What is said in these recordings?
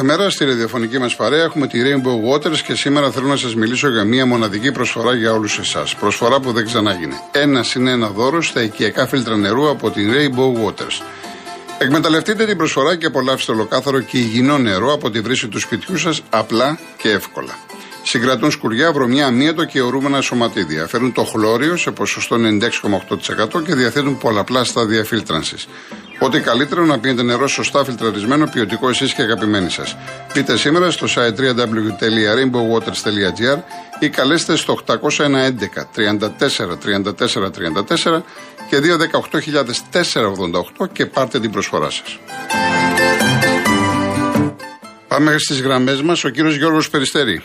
κάθε μέρα στη ραδιοφωνική μας παρέα έχουμε τη Rainbow Waters και σήμερα θέλω να σας μιλήσω για μια μοναδική προσφορά για όλους εσάς. Προσφορά που δεν ξανάγινε. Ένα είναι ένα δώρο στα οικιακά φίλτρα νερού από τη Rainbow Waters. Εκμεταλλευτείτε την προσφορά και απολαύστε ολοκάθαρο και υγιεινό νερό από τη βρύση του σπιτιού σας απλά και εύκολα. Συγκρατούν σκουριά, βρωμιά, αμύωτο και ορούμενα σωματίδια. Φέρουν το χλώριο σε ποσοστό 96,8% και διαθέτουν πολλαπλά στάδια φίλτρανσης. Ό,τι καλύτερο να πίνετε νερό σωστά φιλτραρισμένο, ποιοτικό εσείς και αγαπημένοι σας. Πείτε σήμερα στο site www.rainbowwaters.gr ή καλέστε στο 811 34 34 34 και 218.488 και πάρτε την προσφορά σας. Πάμε στις γραμμές μας. Ο κύριος Γιώργος Περιστέρη.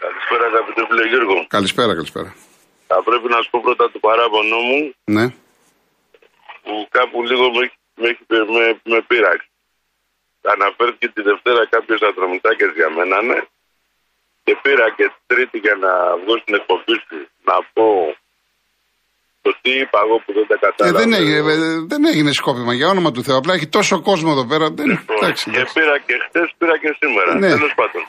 Καλησπέρα, αγαπητέ φίλε Γιώργο. Καλησπέρα, καλησπέρα. Θα πρέπει να σου πω πρώτα το παράπονο μου Ναι. Που κάπου λίγο με, έχει- με, έχει- με, με πείραξε. Αναφέρθηκε τη Δευτέρα κάποιος ατρομητάκια για μένα, ναι. Και πήρα και Τρίτη για να βγω στην εκπομπή σου να πω το τι είπα εγώ που δεν τα Ε, κατάλαβα. δεν, έγινε, ε, δεν έγινε σκόπιμα για όνομα του Θεού. Απλά έχει τόσο κόσμο εδώ πέρα. Δεν, Λοιπόν, εντάξει, και εντάξει. πήρα και χτε, πήρα και σήμερα. Ναι. Τέλος πάντων.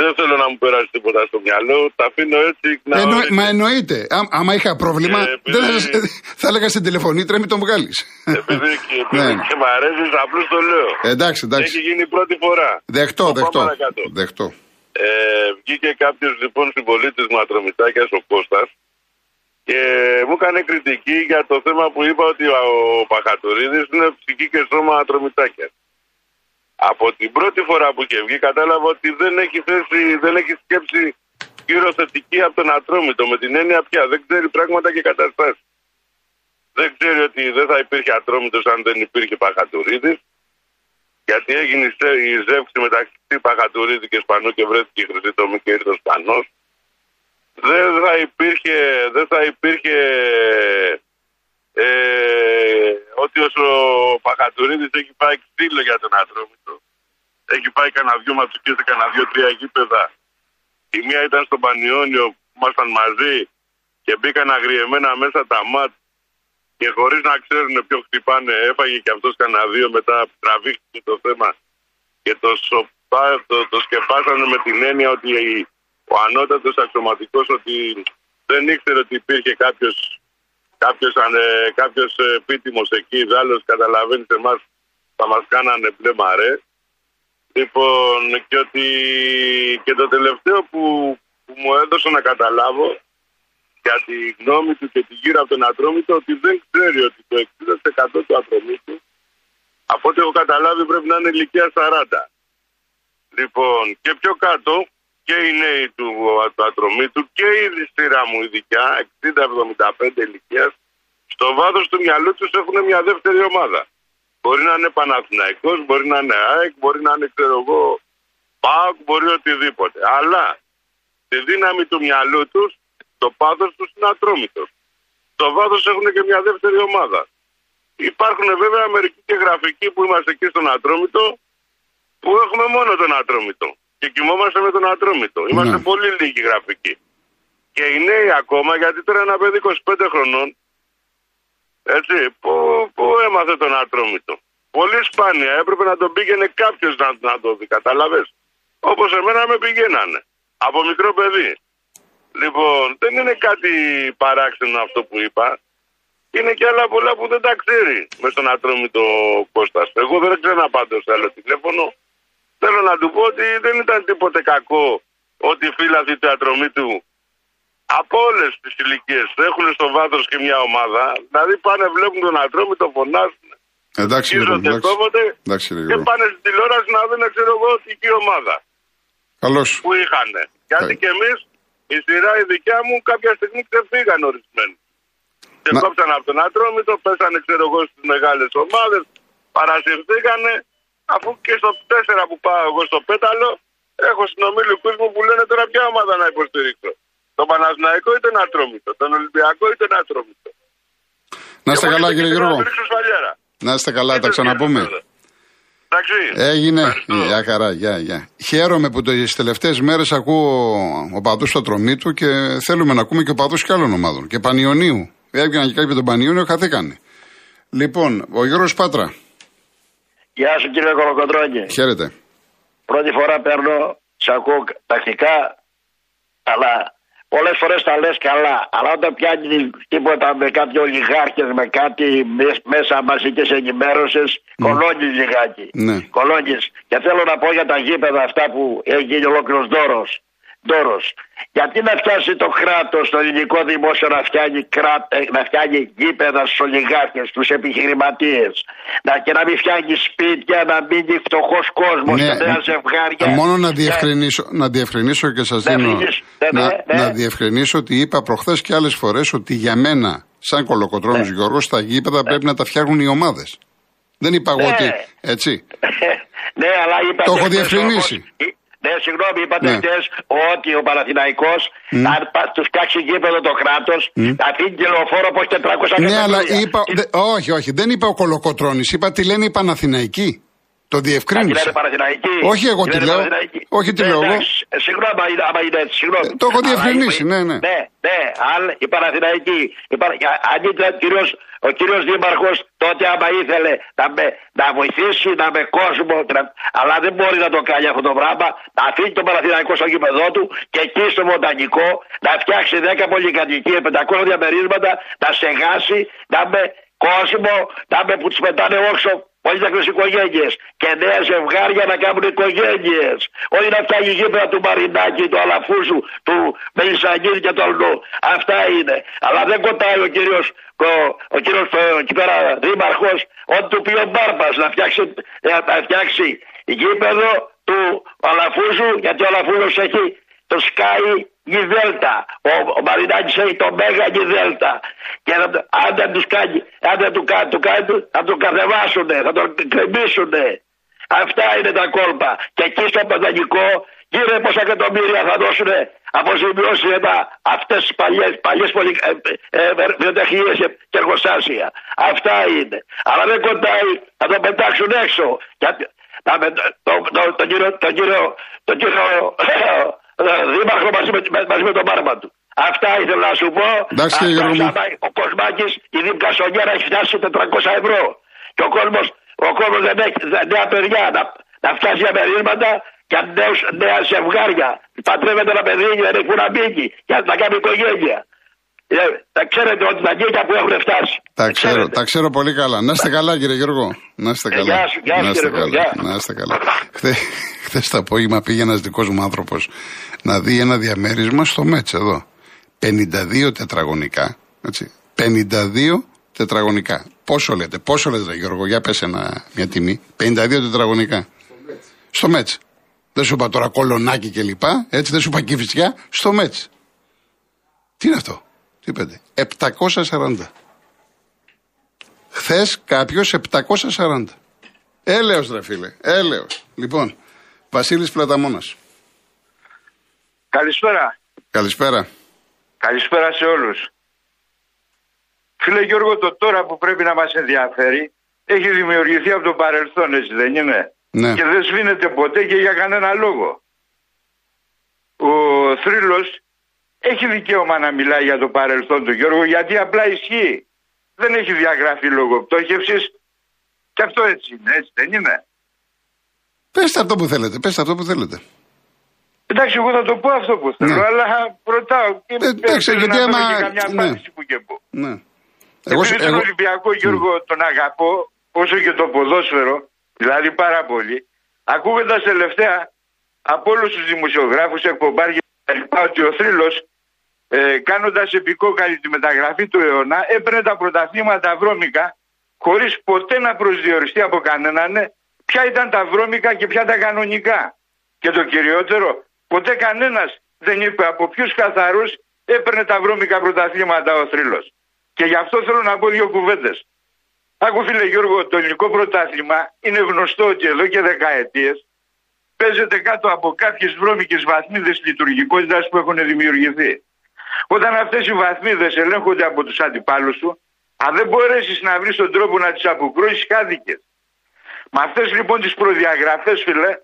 Δεν θέλω να μου περάσει τίποτα στο μυαλό. Τα αφήνω έτσι να. Εννο- μα εννοείται. Ά- άμα είχα πρόβλημα, Ε, επειδή- δεν θα, σας- θα έλεγα στην τηλεφωνήτρια μην τον βγάλεις. Επειδή και, επειδή Ναι. και μ' αρέσει, απλώς το λέω. εντάξει, Έχει εντάξει. γίνει πρώτη φορά. Δεχτώ, Το δεχτώ. πάμε παρακάτω. δεχτώ. Ε, βγήκε κάποιος λοιπόν συμπολίτης μου ατρομητάκια ο Κώστας και μου έκανε κριτική για το θέμα που είπα ότι ο, ο Παχατουρίδης είναι ψυχή και σώμα ατρομητάκια. Από την πρώτη φορά που είχε βγει κατάλαβα ότι δεν έχει θέση, δεν έχει σκέψη γύρω θετική από τον ατρόμητο με την έννοια πια δεν ξέρει πράγματα και καταστάσεις. Δεν ξέρει ότι δεν θα υπήρχε ατρόμητος αν δεν υπήρχε Παχατουρίδης γιατί έγινε η ζε- η ζεύξη μεταξύ Παχατουρίδη και Σπανού και βρέθηκε η χρυσή τομή και ήρθε ο Σπανός. Δεν θα υπήρχε, δεν θα υπήρχε ε, ότι όσο ο Παχατουρίδης έχει πάει ξύλο για τον Ατρόμητο. Έχει πάει κανένα δυο ματσουκές σε κανένα δυο-τρία γήπεδα. Η μία ήταν στο Πανιόνιο που ήμασταν μαζί και μπήκαν αγριεμένα μέσα τα μάτς και χωρίς να ξέρουν ποιο χτυπάνε, έφαγε και αυτός κανένα δύο μετά τραβήχτηκε το θέμα και το, σοπά, το, το σκεπάσανε με την έννοια ότι ο ανώτατος αξιωματικός ότι δεν ήξερε ότι υπήρχε κάποιος κάποιος, ανε- κάποιος ε, επίτιμος εκεί, άλλος καταλαβαίνεις σε εμάς θα μας κάνανε μπλε μαρέ. Λοιπόν, και ότι και το τελευταίο που, που μου έδωσε να καταλάβω για τη γνώμη του και τη γύρω από τον Ατρόμητο ότι δεν ξέρει ότι το 60% του Ατρομήτου από ό,τι έχω καταλάβει πρέπει να είναι ηλικία 40. Λοιπόν, και πιο κάτω και οι νέοι του, του Ατρομήτου και η σειρά μου η δικιά, 60-75 ηλικίας, στο βάθος του μυαλού τους έχουν μια δεύτερη ομάδα. Μπορεί να είναι Παναθηναϊκός, μπορεί να είναι ΑΕΚ, μπορεί να είναι ξέρω εγώ ΠΑΟΚ, μπορεί οτιδήποτε. Αλλά τη δύναμη του μυαλού τους, το πάθος τους είναι ατρόμητος. Στο βάθος έχουν και μια δεύτερη ομάδα. Υπάρχουν βέβαια μερικοί και γραφικοί που είμαστε εκεί στον Ατρόμητο που έχουμε μόνο τον Ατρόμητο και κοιμόμαστε με τον Ατρόμητο. Είμαστε Ναι. πολύ λίγοι γραφικοί. Και οι νέοι ακόμα, γιατί τώρα ένα παιδί 25 χρονών, έτσι, που, που έμαθε τον Ατρόμητο. Πολύ σπάνια έπρεπε να τον πήγαινε κάποιος να, να το δει, κατάλαβες; Όπως εμένα με πηγαίνανε. Από μικρό παιδί. Λοιπόν, δεν είναι κάτι παράξενο αυτό που είπα. Είναι και άλλα πολλά που δεν τα ξέρει με στον Ατρόμητο Κώστας. Εγώ δεν ξέρω να πάντω σε άλλο τηλέφωνο. Θέλω να του πω ότι δεν ήταν τίποτε κακό ότι οι φίλαθοι του Ατρομήτου από όλες τις ηλικίες έχουν στο βάθος και μια ομάδα. Δηλαδή πάνε, βλέπουν τον Ατρόμητο, φωνάζουν, Εντάξει, Γιώργο, γύρονται, εντάξει. κόβονται Εντάξει, ρε και Γιώργο. πάνε στην τηλεόραση να δουν, ξέρω εγώ, τι ομάδα Καλώς. που είχαν. Γιατί Ε. και εμείς, η σειρά η δικιά μου, κάποια στιγμή ξεφύγαν ορισμένοι. Και Να- κόψαν από τον Ατρόμητο, πέσανε, ξέρω εγώ, στις μεγάλες ομάδες, παρασυρθήκανε, αφού και στο 4 που πάω εγώ στο πέταλο, έχω συνομιλικού μου που λένε τώρα ποια ομάδα να υποστηρίξω. Τον Παναθηναϊκό ή τον Ατρόμητο, τον Ολυμπιακό ή τον Ατρόμητο. Να είστε Εγώ καλά, είμαι κύριε και Γιώργο. Να ρίξω σφαλιέρα. Να είστε καλά, τα Είτε ξαναπούμε. σκέφτεσαι. Εντάξει. Έγινε. Ευχαριστώ. Γεια χαρά, γεια, γεια. Χαίρομαι που τι τελευταίες μέρες ακούω οπαδού του Ατρωμίτου και θέλουμε να ακούμε και οπαδού και άλλων ομάδων. Και Πανιωνίου. Έβγαιναν και κάποιοι από τον Πανιόνιο, χαθήκανε. Λοιπόν, ο Γιώργος Πάτρα. Γεια σου κύριε Κολοκοντρόνη. Χαίρετε. Πρώτη φορά παίρνω, σε ακούω τακτικά, αλλά πολλές φορές τα λες καλά. Αλλά όταν πιάνει τίποτα με κάποιοι ολιγάρχες, με κάτι μέσα μαζικές ενημέρωσες, mm. κολώνεις λιγάκι. Ναι. Κολώνεις. Και θέλω να πω για τα γήπεδα αυτά που έχει γίνει ολόκληρος δώρος. Δώρος. Γιατί να φτιάσει το κράτος, το ελληνικό δημόσιο να φτιάνει, κράτ, ε, να φτιάνει γήπεδα στους ολιγάρχες, στους επιχειρηματίες. Να, και να μην φτιάνει σπίτια, να μείνει φτωχός κόσμος ναι, και νέα ζευγάρια. Μόνο να διευκρινίσω, να διευκρινίσω και σας δίνω. Ναι, να, ναι. να διευκρινίσω ότι είπα προχθές και άλλες φορές ότι για μένα, σαν κολοκοτρόνη ναι. Γιώργος, τα γήπεδα ναι. πρέπει να τα φτιάχνουν οι ομάδες. Δεν είπα εγώ ότι. Έτσι. ναι, αλλά είπα. Το έχω διευκρινίσει. Ναι, συγγνώμη, είπατε ναι. χτε ότι ο Παναθηναϊκός mm. αν τους φτιάξει γήπεδο το κράτος, mm. θα αφήνει και λεωφόρο από 400 Ναι, αλλά είπα. Δε, όχι, όχι, δεν είπα ο Κολοκοτρόνη, είπα τι λένε οι Παναθηναϊκοί. Το διευκρίνησε. Όχι εγώ τι λέω. Όχι τι λέω εγώ. Ε, συγγνώμη, άμα είναι έτσι. Συγγνώμη. Το έχω διευκρινίσει, ναι, ναι. Ναι, ναι, αλλά η Παναθηναϊκή. Αν ήταν ο κύριος Δήμαρχος τότε άμα ήθελε να με να βοηθήσει, να με κόσμο, αλλά δεν μπορεί να το κάνει αυτό το πράγμα, να αφήνει το Παναθηναϊκό στο γήπεδό του και εκεί στο Μοντανικό να φτιάξει 10 πολυκατοικίε, 500 διαμερίσματα, να στεγάσει, να με κόσμο, να με που του πετάνε όξο Πολύτεχνε οικογένειες και νέα ζευγάρια να κάνουν οικογένειες. Όχι να φτιάχνει γήπεδα του Μαρινάκη, του Αλαφούζου, του Μελισαγίδη και του Αλλού. Αυτά είναι. Αλλά δεν κοτάει ο κύριος ο, ο κύριος, εκεί πέρα δήμαρχος, ό,τι του πει ο Μπάρμπας να φτιάξει, να φτιάξει γήπεδο του Αλαφούζου, γιατί ο Αλαφούζος έχει το Sky Δέλτα. Ο, ο Μαρινάκης έχει το Μέγα Δέλτα. Και αν δεν τους κάνει, αν δεν του, του κάνει, θα τον κατεβάσουνε, θα τον κρεμίσουνε. Αυτά είναι τα κόλπα. Και εκεί στο Παντανικό, γύρω πόσα εκατομμύρια θα δώσουν αποζημιώσει μετά αυτές τις παλιέ παλιές πολυ... ε, ε, και εργοστάσια. Αυτά είναι. Αλλά δεν κοντάει, θα τον πετάξουν έξω. Γιατί, τον κύριο, τον κύριο, τον κύριο δήμαρχο μαζί με, μαζί με τον μπάρμα του. Αυτά ήθελα να σου πω. Εντάξει, ο Κοσμάκης, η Δήμκα Σονιέρα έχει φτάσει 400 ευρώ. Και ο κόσμο ο κόσμος δεν έχει νέα παιδιά να, να φτιάξει διαμερίσματα για νέους, νέα ζευγάρια. Παντρεύεται ένα παιδί και δεν έχει που να μπήκε για να κάνει οικογένεια. Ε, τα ξέρετε ότι τα γύρια που έχουν φτάσει. Τα ξέρω, τα ξέρω πολύ καλά. Να είστε καλά κύριε Γιώργο. Να είστε ε, καλά. Γεια σου, γεια να είστε κύριε καλά. Να είστε καλά. Χθες το απόγευμα πήγε ένας δικός μου άνθρωπος να δει ένα διαμέρισμα στο Μέτς εδώ. 52 τετραγωνικά. Έτσι. 52 τετραγωνικά. Πόσο λέτε, πόσο λέτε Γιώργο, για πες ένα, μια τιμή. 52 τετραγωνικά. Στο Μέτς. Δεν σου είπα τώρα κολονάκι και λοιπά, έτσι δεν σου είπα κυφισιά, στο Μέτς. Τι είναι αυτό, τι είπατε, 740. Χθες κάποιος 740. Έλεος ρε φίλε, έλεος. Λοιπόν, Βασίλης Πλαταμόνας. Καλησπέρα. Καλησπέρα. Καλησπέρα σε όλους. Φίλε Γιώργο, το τώρα που πρέπει να μας ενδιαφέρει έχει δημιουργηθεί από το παρελθόν, έτσι δεν είναι; Ναι. Και δεν σβήνεται ποτέ και για κανένα λόγο. Ο θρύλος έχει δικαίωμα να μιλάει για το παρελθόν του Γιώργο γιατί απλά ισχύει. Δεν έχει διαγραφεί λόγω πτώχευσης και αυτό έτσι είναι, έτσι δεν είναι; Πετε αυτό που θέλετε, πετε αυτό που θέλετε. Εντάξει, εγώ θα το πω αυτό που θέλω, ναι. αλλά ρωτάω. Και ε, εντάξει, γιατί άμα... καμιά ναι. απάντηση που και πω. Ναι. Εγώ, Επειδή τον Ολυμπιακό Γιώργο mm. τον αγαπώ, όσο και το ποδόσφαιρο, δηλαδή πάρα πολύ, ακούγοντας τελευταία από όλους τους δημοσιογράφους, εκπομπάρια ότι ο θρύλος ε, κάνοντας επικόκαλη τη μεταγραφή του αιώνα έπαιρνε τα πρωταθλήματα βρώμικα χωρίς ποτέ να προσδιοριστεί από κανέναν ναι, ποια ήταν τα βρώμικα και ποια τα κανονικά. Και το κυριότερο, Ποτέ κανένας δεν είπε από ποιους καθαρούς έπαιρνε τα βρώμικα πρωταθλήματα ο θρύλος. Και γι' αυτό θέλω να πω δύο κουβέντες. Άκου φίλε Γιώργο, το ελληνικό πρωτάθλημα είναι γνωστό ότι εδώ και δεκαετίες παίζεται κάτω από κάποιες βρώμικες βαθμίδες λειτουργικότητας που έχουν δημιουργηθεί. Όταν αυτές οι βαθμίδες ελέγχονται από τους αντιπάλους σου, αν δεν μπορέσεις να βρεις τον τρόπο να τις αποκρούσεις, χάθηκες. Με αυτές λοιπόν τις προδιαγραφές, φίλε,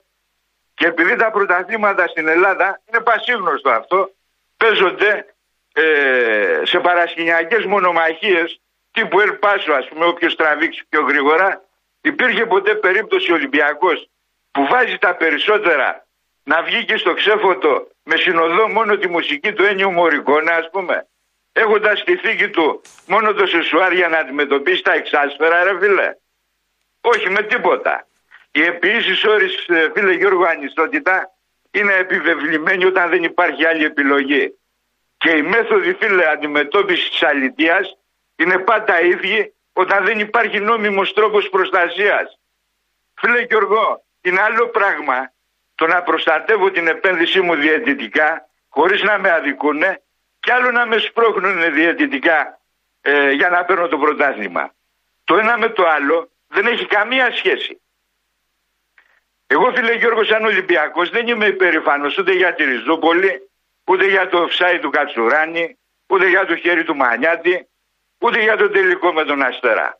και επειδή τα πρωταθλήματα στην Ελλάδα είναι πασίγνωστο αυτό, παίζονται ε, σε παρασκηνιακές μονομαχίες τύπου Ελ Πάσο, ας πούμε, όποιος τραβήξει πιο γρήγορα, Υπήρχε ποτέ περίπτωση Ολυμπιακός που βάζει τα περισσότερα να βγει και στο ξέφωτο με συνοδό μόνο τη μουσική του Ένιου Μωρικόνα, ας πούμε. Έχοντας στη θήκη του μόνο το σεσουάρ για να αντιμετωπίσει τα εξάσφαιρα, ρε φίλε. Όχι με τίποτα. Η επίσης όρη, ε, φίλε Γιώργο, ανισότητα είναι επιβεβλημένη όταν δεν υπάρχει άλλη επιλογή. Και η μέθοδοι, φίλε, αντιμετώπισης της αλητεία είναι πάντα ίδιοι όταν δεν υπάρχει νόμιμος τρόπος προστασίας. Φίλε Γιώργο, είναι άλλο πράγμα το να προστατεύω την επένδυσή μου διαιτητικά χωρίς να με αδικούνε και άλλο να με σπρώχνουν διαιτητικά ε, για να παίρνω το πρωτάθλημα. Το ένα με το άλλο δεν έχει καμία σχέση. Εγώ φίλε Γιώργος σαν Ολυμπιακός δεν είμαι υπερηφανός ούτε για τη Ριζούπολη, ούτε για το φσάι του Κατσουράνη, ούτε για το χέρι του Μανιάτη, ούτε για το τελικό με τον Αστέρα.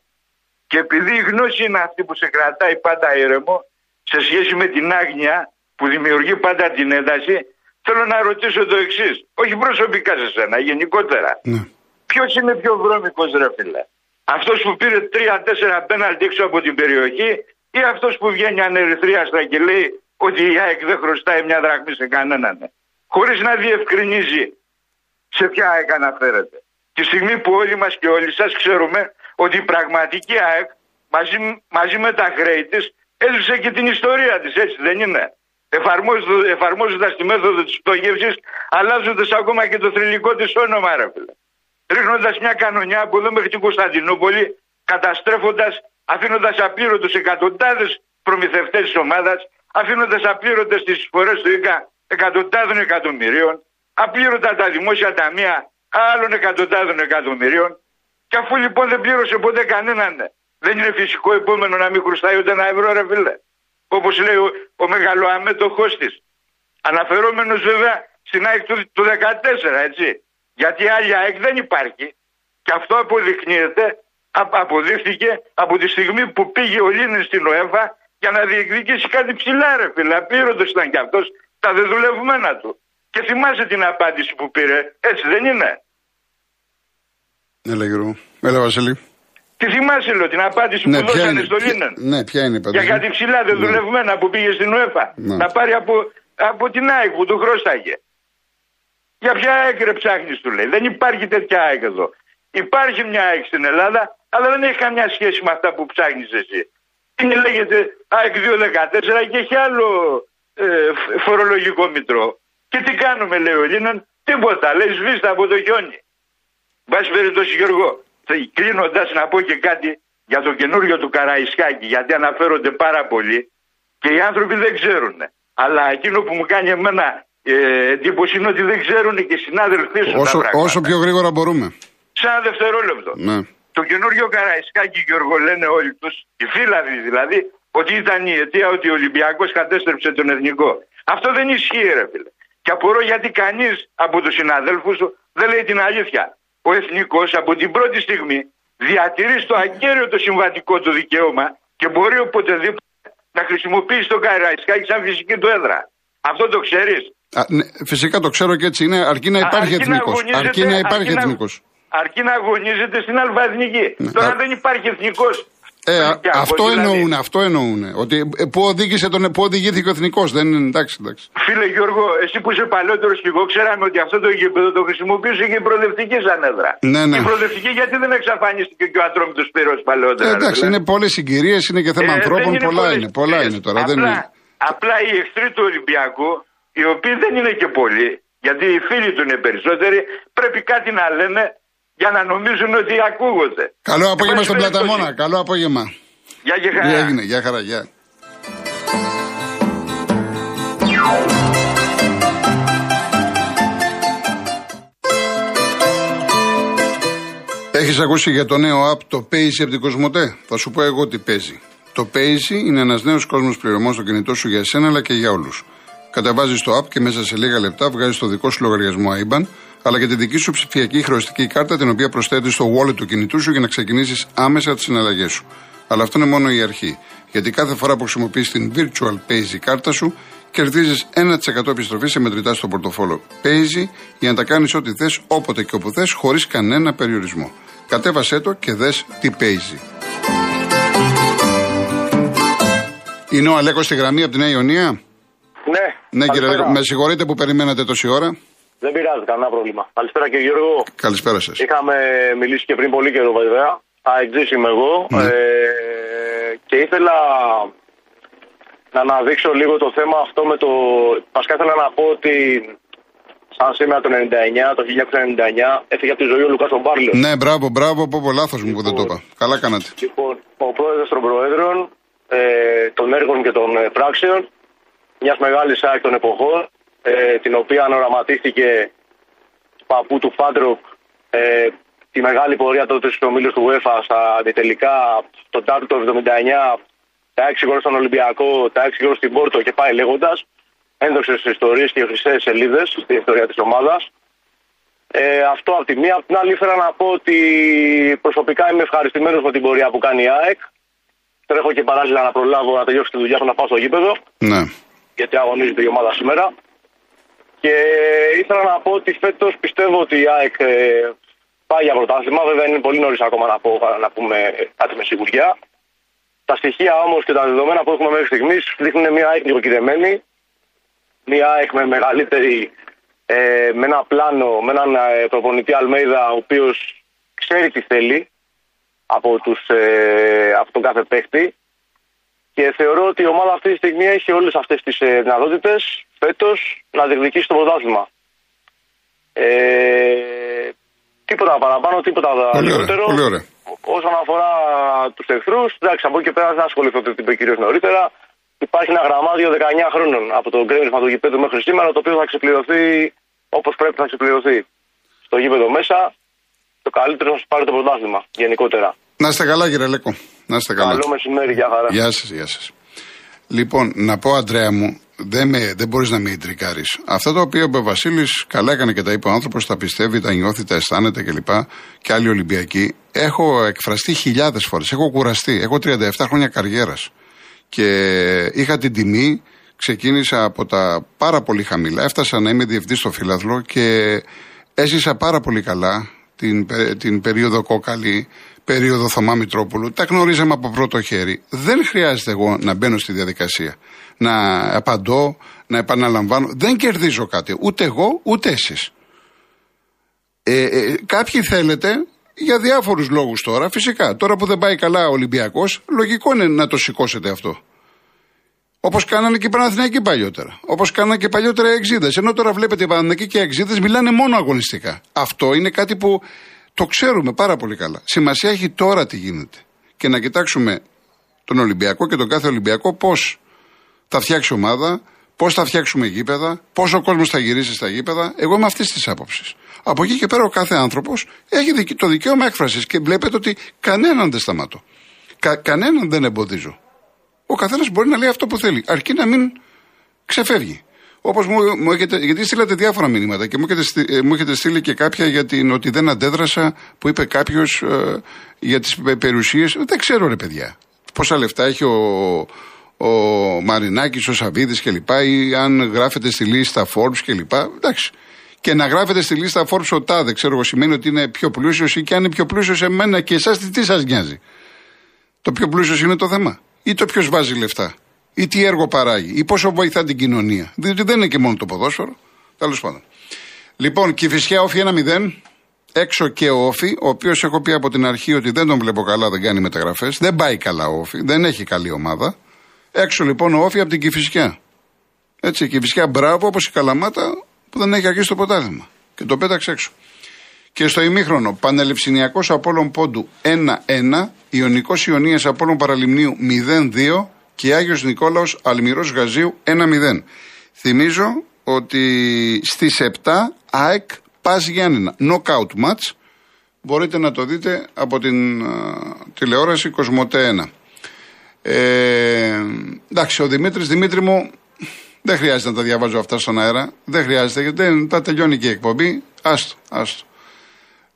Και επειδή η γνώση είναι αυτή που σε κρατάει πάντα ήρεμο, σε σχέση με την άγνοια που δημιουργεί πάντα την ένταση, θέλω να ρωτήσω το εξής. Όχι προσωπικά σε σένα, γενικότερα. Ναι. Ποιος είναι πιο βρώμικος, ρε φίλε; Αυτός που πήρε 3-4 πέναλτι έξω από την περιοχή ή αυτός που βγαίνει ανερυθρίαστα και λέει ότι η ΑΕΚ δεν χρωστάει μια δραχμή σε κανέναν. Χωρίς να διευκρινίζει σε ποια ΑΕΚ αναφέρεται. Τη στιγμή που όλοι μας και όλοι σας ξέρουμε ότι η πραγματική ΑΕΚ μαζί, μαζί με τα χρέη της έλυσε και την ιστορία της, έτσι δεν είναι. Εφαρμόζοντας τη μέθοδο της πτωχεύσης, αλλάζοντας ακόμα και το θρηλυκό της όνομα, ρε φίλε. Ρίχνοντας μια κανονιά από εδώ μέχρι την Κωνσταντινούπολη, καταστρέφοντας, αφήνοντας απλήρωτου εκατοντάδες προμηθευτές της ομάδας, αφήνοντας απλήρωτε τις εισφορέ του ΙΚΑ εκατοντάδων εκατομμυρίων, απλήρωτα τα δημόσια ταμεία άλλων εκατοντάδων εκατομμυρίων. Και αφού λοιπόν δεν πλήρωσε ποτέ κανέναν, δεν είναι φυσικό επόμενο να μην χρωστάει ούτε ένα ευρώ, ρε φίλε. Όπως λέει ο, ο μεγαλοαμέτωχό της. Αναφερόμενος βέβαια στην ΑΕΚ του, του 14, έτσι. Γιατί άλλη ΑΕΚ δεν υπάρχει. Και αυτό αποδεικνύεται, αποδείχθηκε από τη στιγμή που πήγε ο Λίνιν στην ΟΕΒΑ για να διεκδικήσει κάτι ψηλά, ρε φίλε. Απλήρωτο ήταν κι αυτός τα δεδουλευμένα του. Και θυμάσαι την απάντηση που πήρε. Έτσι δεν είναι; Έλα Γιώργο. Έλα Βασίλη. Τη θυμάσαι λέω την απάντηση ναι, που δώσανε είναι, στο Λίνεν; Ναι, ποια είναι η Για κάτι ψηλά δεν ναι. δουλευμένα που πήγε στην ΟΕΦΑ. Ναι. Να πάρει από, από την ΑΕΚ που του χρωστάγε. Για ποια ΑΕΚ ρε ψάχνεις του λέει. Δεν υπάρχει τέτοια ΑΕΚ εδώ. Υπάρχει μια ΑΕΚ στην Ελλάδα, αλλά δεν έχει καμιά σχέση με αυτά που ψάχνεις εσύ. Είναι λέγεται ΑΕΚ 214 και έχει άλλο ε, φορολογικό μητρό. Και τι κάνουμε, λέει ο Λίνον, τίποτα. Λέει σβήστε από το χιόνι. Μπας περιπτώσει, Γιώργο, κλείνοντας να πω και κάτι για το καινούριο του Καραϊσκάκη, γιατί αναφέρονται πάρα πολύ και οι άνθρωποι δεν ξέρουν. Αλλά εκείνο που μου κάνει εμένα ε, εντύπωση είναι ότι δεν ξέρουν και οι συνάδελφοί σου. Όσο, όσο πιο γρήγορα μπορούμε. Σε ένα δευτερόλεπτο. Ναι. Το καινούριο Καραϊσκάκη, Γιώργο, λένε όλοι τους, οι φίλαδοι δηλαδή, ότι ήταν η αιτία ότι ο Ολυμπιακός κατέστρεψε τον εθνικό. Αυτό δεν ισχύει, ρε φίλε. Και απορώ γιατί κανείς από τους συναδέλφους του δεν λέει την αλήθεια. Ο εθνικός από την πρώτη στιγμή διατηρεί στο αγκέριο το συμβατικό του δικαίωμα και μπορεί οποτεδήποτε να χρησιμοποιήσει τον Καραϊσκάκη σαν φυσική του έδρα. Αυτό το ξέρεις. Ναι, φυσικά το ξέρω και έτσι είναι, αρκεί να υπάρχει εθνικός. Αρκεί να υπάρχει εθνικός. Αρκεί να αγωνίζεται στην αλβαθνική. Ναι, Τώρα δεν υπάρχει εθνικός ε, αυτό δηλαδή. εννοούν, αυτό εννοούν. Ότι ε, πού, οδήγησε τον, πού οδηγήθηκε ο εθνικός. Δεν είναι εντάξει, εντάξει. Φίλε Γιώργο, εσύ που είσαι παλαιότερος και εγώ, ξέραμε ότι αυτό το γήπεδο το χρησιμοποιούσε και η προοδευτική σαν έδρα. Ναι, ναι. Η προοδευτική γιατί δεν εξαφανίστηκε και ο ατρόμητο πύρο παλαιότερα. Ε, εντάξει, είναι πολλές συγκυρίες, είναι και θέμα ε, ανθρώπων. Πολλά είναι, πολλά είναι τώρα. Απλά, δεν είναι. απλά οι εχθροί του Ολυμπιακού, οι οποίοι δεν είναι και πολλοί, γιατί οι φίλοι του είναι περισσότεροι, πρέπει κάτι να λένε για να νομίζουν ότι ακούγονται. Καλό απόγευμα στον Πλαταμόνα. Καλό απόγευμα. Γεια και χαρά. έγινε, γεια χαρά, γεια. Έχεις ακούσει για το νέο app το Paisy από την Κοσμοτέ; Θα σου πω εγώ τι παίζει. Το Paisy είναι ένας νέος κόσμος πληρωμών στο κινητό σου για εσένα αλλά και για όλους. Κατεβάζεις το app και μέσα σε λίγα λεπτά βγάζεις το δικό σου λογαριασμό IBAN αλλά και τη δική σου ψηφιακή χρεωστική κάρτα την οποία προσθέτεις στο wallet του κινητού σου για να ξεκινήσεις άμεσα τις συναλλαγές σου. Αλλά αυτό είναι μόνο η αρχή. Γιατί κάθε φορά που χρησιμοποιείς την Virtual Paisy κάρτα σου, κερδίζεις 1% επιστροφή σε μετρητά στο πορτοφόλο Paisy για να τα κάνεις ό,τι θες, όποτε και όπου θες, χωρίς κανένα περιορισμό. Κατέβασέ το και δες τι Paisy. Είναι ο Αλέκος στη γραμμή από τη Νέα Ιωνία. Ναι, Ναι, κύριε καλησπέρα. Αλέκο, με συγχωρείτε που περιμένατε τόση ώρα. Δεν πειράζει, κανένα πρόβλημα. Καλησπέρα κύριε Γιώργο. Καλησπέρα σας. Είχαμε μιλήσει και πριν πολύ καιρό βέβαια. Θα εξής είμαι εγώ. Ναι. Ε, και ήθελα να αναδείξω λίγο το θέμα αυτό με το... Βασικά ήθελα να πω ότι σαν σήμερα το 99, το 1999, έφυγε από τη ζωή ο Λουκάς ο Μπάρλος. Ναι, μπράβο, μπράβο, πω πω λάθος μου που δεν το είπα. Καλά κάνατε. Λοιπόν, ο πρόεδρος των Προέδρων, ε, των έργων και των ε, πράξεων, μιας μεγάλης ΑΕΚ των εποχών, ε, την οποία οραματίστηκε παππού του Φάντρονκ ε, τη μεγάλη πορεία τότε στου ομίλου του UEFA στα ημιτελικά, τον Τάρτο το 79, τα 6 γκολ στον Ολυμπιακό, τα 6 γκολ στην Πόρτο και πάει λέγοντας. Ένδοξες ιστορίες και χρυσές σελίδες στην ιστορία της ομάδας. Ε, αυτό από τη μία. Απ' την άλλη, ήθελα να πω ότι προσωπικά είμαι ευχαριστημένος με την πορεία που κάνει η ΑΕΚ. Τρέχω και παράλληλα να προλάβω να τελειώσω τη δουλειά μου να πάω στο γήπεδο, Ναι. Γιατί αγωνίζεται η ομάδα σήμερα. Και ήθελα να πω ότι φέτος πιστεύω ότι η ΑΕΚ ε, πάει για πρωτάθλημα. Βέβαια είναι πολύ νωρίς ακόμα να, πω, να πούμε κάτι με σιγουριά. Τα στοιχεία όμως και τα δεδομένα που έχουμε μέχρι στιγμής δείχνουν μια ΑΕΚ νοικοκυρεμένη. Μια ΑΕΚ με μεγαλύτερη ε, με ένα πλάνο, με έναν ε, προπονητή Αλμέιδα, ο οποίος ξέρει τι θέλει από, τους, ε, από τον κάθε παίχτη. Και θεωρώ ότι η ομάδα αυτή τη στιγμή έχει όλες αυτές τις ε, δυνατότητες φέτος να διεκδικήσει το πρωτάθλημα. Ε, τίποτα παραπάνω, τίποτα Πολύ ωραία, λιγότερο. πολύ ωραία. Όσον αφορά τους εχθρούς, εντάξει, από εκεί και πέρα δεν ασχοληθώ με την είπε κύριος νωρίτερα. Υπάρχει ένα γραμμάδιο 19 χρόνων από το γκρέμισμα του γηπέδου μέχρι σήμερα, το οποίο θα ξεπληρωθεί όπως πρέπει να ξεπληρωθεί. Στο γήπεδο μέσα, το καλύτερο να σου πάρει το πρωτάθλημα γενικότερα. Να είστε καλά, κύριε Αλέκο. Να είστε καλά. Καλό μεσημέρι, για χαρά. Γεια σας, γεια σας. Λοιπόν, να πω, Αντρέα μου, δεν, με, δεν μπορείς να με ιντρικάρεις. Αυτό το οποίο είπε ο Βασίλης, καλά έκανε και τα είπε ο άνθρωπος, τα πιστεύει, τα νιώθει, τα αισθάνεται κλπ. Και, και άλλοι Ολυμπιακοί. Έχω εκφραστεί χιλιάδες φορές. Έχω κουραστεί. Έχω 37 χρόνια καριέρας. Και είχα την τιμή, ξεκίνησα από τα πάρα πολύ χαμηλά. Έφτασα να είμαι διευθυντή στο Φίλαθλο και έζησα πάρα πολύ καλά την, πε- την περίοδο κόκαλη, περίοδο Θωμά Μητρόπουλου. Τα γνωρίζαμε από πρώτο χέρι. Δεν χρειάζεται εγώ να μπαίνω στη διαδικασία, να απαντώ, να επαναλαμβάνω. Δεν κερδίζω κάτι, ούτε εγώ, ούτε εσείς. Ε, ε, κάποιοι θέλετε, για διάφορους λόγους τώρα, φυσικά. Τώρα που δεν πάει καλά ο Ολυμπιακός, λογικό είναι να το σηκώσετε αυτό. Όπως κάνανε και οι Παναθηναϊκοί παλιότερα. Όπως κάνανε και παλιότερα οι Εξίδε. Ενώ τώρα βλέπετε οι Παναθηναϊκοί και οι Εξίδε μιλάνε μόνο αγωνιστικά. Αυτό είναι κάτι που το ξέρουμε πάρα πολύ καλά. Σημασία έχει τώρα τι γίνεται. Και να κοιτάξουμε τον Ολυμπιακό και τον κάθε Ολυμπιακό πώς θα φτιάξει ομάδα, πώς θα φτιάξουμε γήπεδα, πόσο ο κόσμος θα γυρίσει στα γήπεδα. Εγώ είμαι αυτής της άποψης. Από εκεί και πέρα ο κάθε άνθρωπος έχει δικαι- το δικαίωμα έκφρασης και βλέπετε ότι κανέναν δεν σταματώ. Κα, κανέναν δεν εμποδίζω. Ο καθένας μπορεί να λέει αυτό που θέλει, αρκεί να μην ξεφεύγει. Όπως μου, μου έχετε, γιατί στείλατε διάφορα μηνύματα και μου έχετε, στείλει, ε, μου έχετε στείλει και κάποια για την ότι δεν αντέδρασα που είπε κάποιος ε, για τις περιουσίες. Δεν ξέρω, ρε παιδιά. Πόσα λεφτά έχει ο, ο Μαρινάκης, ο Σαββίδης κλπ. ή αν γράφεται στη λίστα Forbes κλπ. Εντάξει. Και να γράφετε στη λίστα Forbes ο Τάδε, ξέρω εγώ, σημαίνει ότι είναι πιο πλούσιος ή και αν είναι πιο πλούσιος σε μένα και εσάς, τι, τι σας νοιάζει. Το πιο πλούσιος είναι το θέμα. Ή το ποιος βάζει λεφτά; Ή τι έργο παράγει. Ή πόσο βοηθά την κοινωνία. Διότι δεν είναι και μόνο το ποδόσφαιρο. Τέλος πάντων. Λοιπόν, και η φυσιά όφη 1-0. Έξω και ο Όφη, ο οποίος έχω πει από την αρχή ότι δεν τον βλέπω καλά, δεν κάνει μεταγραφές. Δεν πάει καλά ο Όφη, δεν έχει καλή ομάδα. Έξω λοιπόν ο Όφη από την Κυφυσιά. Έτσι, η Κυφυσιά μπράβο όπως η Καλαμάτα που δεν έχει αρχίσει το ποτάθλημα. Και το πέταξε έξω. Και στο ημίχρονο, Πανελευσυνιακός Απόλλων Πόντου 1-1, Ιωνικός Ιωνίας Απόλλων Παραλιμνίου 0-2 και Άγιος Νικόλαος Αλμυρός Γαζίου 1-0. Θυμίζω ότι στις 7 ΑΕΚ Πας Γιάννηνα, knockout match, μπορείτε να το δείτε από την α, τηλεόραση Κοσμοτέ 1. Ε, εντάξει, ο Δημήτρης, Δημήτρη μου, δεν χρειάζεται να τα διαβάζω αυτά στον αέρα. Δεν χρειάζεται, γιατί δεν, τα τελειώνει και η εκπομπή. Άστο, άστο.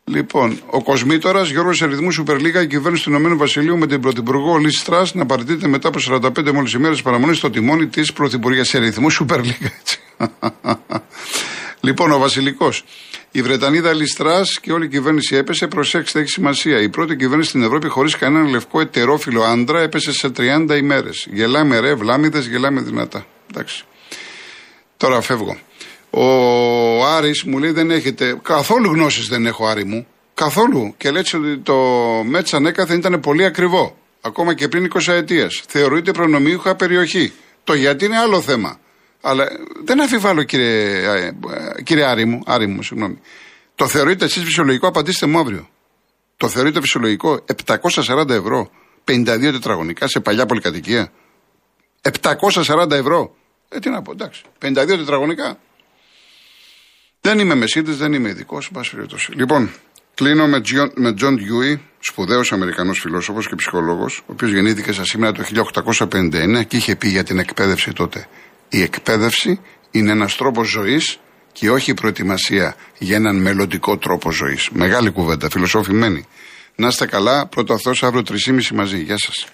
Λοιπόν, ο Κοσμήτορας, Γιώργο Ερυθμού, Σούπερ Λίγα, η κυβέρνηση του Ηνωμένου Βασιλείου με την Πρωθυπουργό Λί Στρά να παραιτείται μετά από 45 μόλις ημέρες παραμονής στο τιμόνι της Πρωθυπουργίας Ερυθμού, Σούπερ Λίγα, έτσι. λοιπόν, ο Βασιλικός. Η Βρετανίδα Λιστρά και όλη η κυβέρνηση έπεσε. Προσέξτε, έχει σημασία. Η πρώτη κυβέρνηση στην Ευρώπη χωρίς κανέναν λευκό ετερόφιλο άντρα έπεσε σε 30 ημέρες. Γελάμε ρε, βλάμιδες, γελάμε δυνατά. Εντάξει. Τώρα φεύγω. Ο Άρης μου λέει δεν έχετε. Καθόλου γνώσεις δεν έχω, Άρη μου. Καθόλου. Και λέει ότι το Μέτσα ανέκαθεν ήταν πολύ ακριβό. Ακόμα και πριν 20 ετίε. Θεωρείται προνομιούχα περιοχή. Το γιατί είναι άλλο θέμα. Αλλά δεν αφιβάλλω, κύριε, ε, κύριε Άρη μου, Άρη μου, συγγνώμη. Το θεωρείτε εσείς φυσιολογικό, απαντήστε μου αύριο. Το θεωρείτε φυσιολογικό 740 ευρώ, 52 τετραγωνικά σε παλιά πολυκατοικία. 740 ευρώ. Ε, τι να πω, εντάξει. 52 τετραγωνικά. Δεν είμαι μεσίτης, δεν είμαι ειδικός, Λοιπόν, κλείνω με, με John Dewey, σπουδαίος Αμερικανός φιλόσοφος και ψυχολόγος, ο οποίος γεννήθηκε στα σήμερα το 1859 και είχε πει για την εκπαίδευση τότε. Η εκπαίδευση είναι ένας τρόπος ζωής και όχι η προετοιμασία για έναν μελλοντικό τρόπο ζωής. Μεγάλη κουβέντα, φιλοσοφημένη. Να είστε καλά, πρώτο αυτό αύριο 3.30 μαζί. Γεια σας.